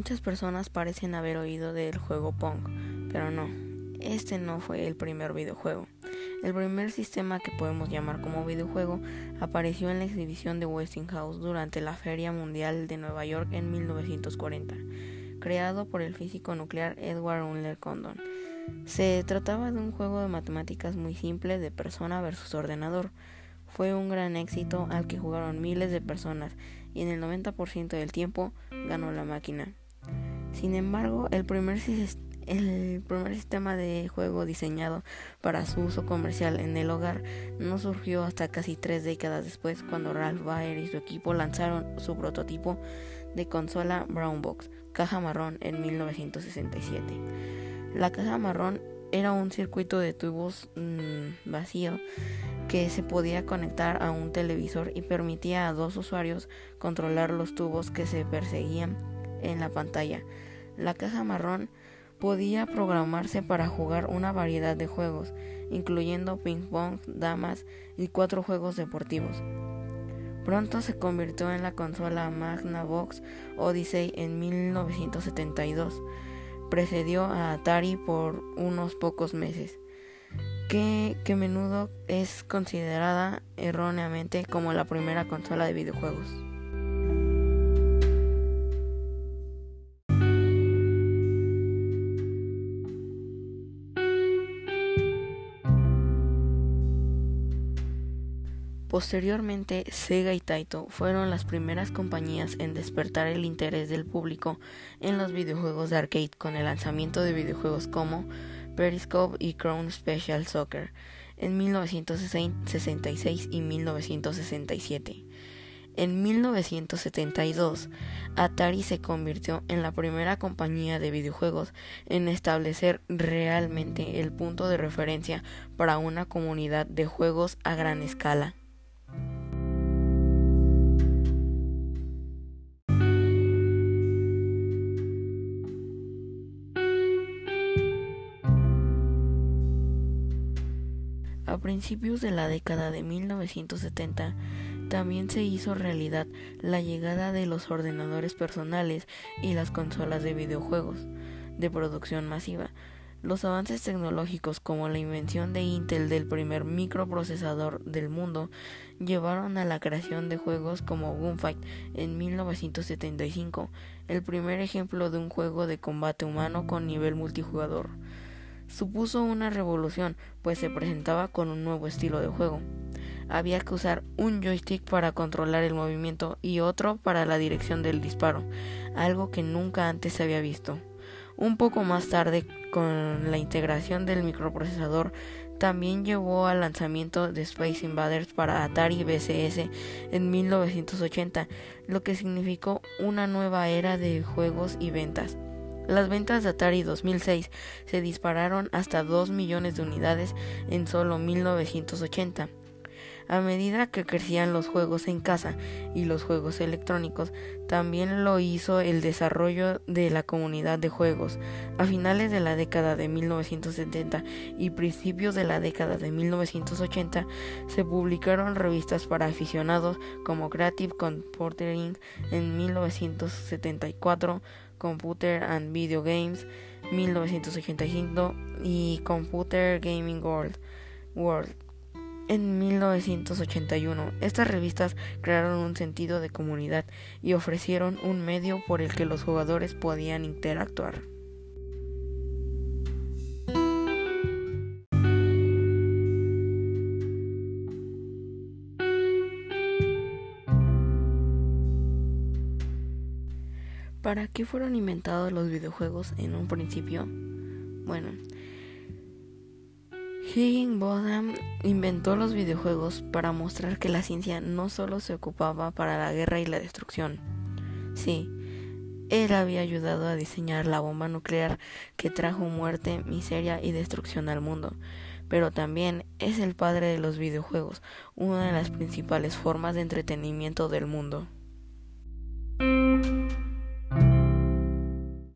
Muchas personas parecen haber oído del juego Pong, pero no, este no fue el primer videojuego. El primer sistema que podemos llamar como videojuego apareció en la exhibición de Westinghouse durante la Feria Mundial de Nueva York en 1940, creado por el físico nuclear Edward Unler Condon. Se trataba de un juego de matemáticas muy simple de persona versus ordenador. Fue un gran éxito al que jugaron miles de personas y en el 90% del tiempo ganó la máquina. Sin embargo, el primer, sistema de juego diseñado para su uso comercial en el hogar no surgió hasta casi tres décadas después cuando Ralph Baer y su equipo lanzaron su prototipo de consola Brown Box, caja marrón, en 1967. La caja marrón era un circuito de tubos mm, vacío que se podía conectar a un televisor y permitía a dos usuarios controlar los tubos que se perseguían en la pantalla. La caja marrón podía programarse para jugar una variedad de juegos, incluyendo ping pong, damas y cuatro juegos deportivos. Pronto se convirtió en la consola Magnavox Odyssey en 1972. Precedió a Atari por unos pocos meses que, que menudo es considerada erróneamente como la primera consola de videojuegos. Posteriormente, Sega y Taito fueron las primeras compañías en despertar el interés del público en los videojuegos de arcade con el lanzamiento de videojuegos como Periscope y Crown Special Soccer en 1966 y 1967. En 1972, Atari se convirtió en la primera compañía de videojuegos en establecer realmente el punto de referencia para una comunidad de juegos a gran escala. Principios de la década de 1970 también se hizo realidad la llegada de los ordenadores personales y las consolas de videojuegos de producción masiva. Los avances tecnológicos como la invención de Intel del primer microprocesador del mundo llevaron a la creación de juegos como Gunfight en 1975, el primer ejemplo de un juego de combate humano con nivel multijugador supuso una revolución, pues se presentaba con un nuevo estilo de juego. Había que usar un joystick para controlar el movimiento y otro para la dirección del disparo, algo que nunca antes se había visto. Un poco más tarde, con la integración del microprocesador, también llevó al lanzamiento de Space Invaders para Atari BCS en 1980, lo que significó una nueva era de juegos y ventas. Las ventas de Atari 2006 se dispararon hasta 2 millones de unidades en solo 1980. A medida que crecían los juegos en casa y los juegos electrónicos, también lo hizo el desarrollo de la comunidad de juegos. A finales de la década de 1970 y principios de la década de 1980 se publicaron revistas para aficionados como Creative Computing en 1974, Computer and Video Games 1985 y Computer Gaming World, World en 1981. Estas revistas crearon un sentido de comunidad y ofrecieron un medio por el que los jugadores podían interactuar. ¿Para qué fueron inventados los videojuegos en un principio? Bueno, Higginbotham inventó los videojuegos para mostrar que la ciencia no solo se ocupaba para la guerra y la destrucción. Sí, él había ayudado a diseñar la bomba nuclear que trajo muerte, miseria y destrucción al mundo, pero también es el padre de los videojuegos, una de las principales formas de entretenimiento del mundo.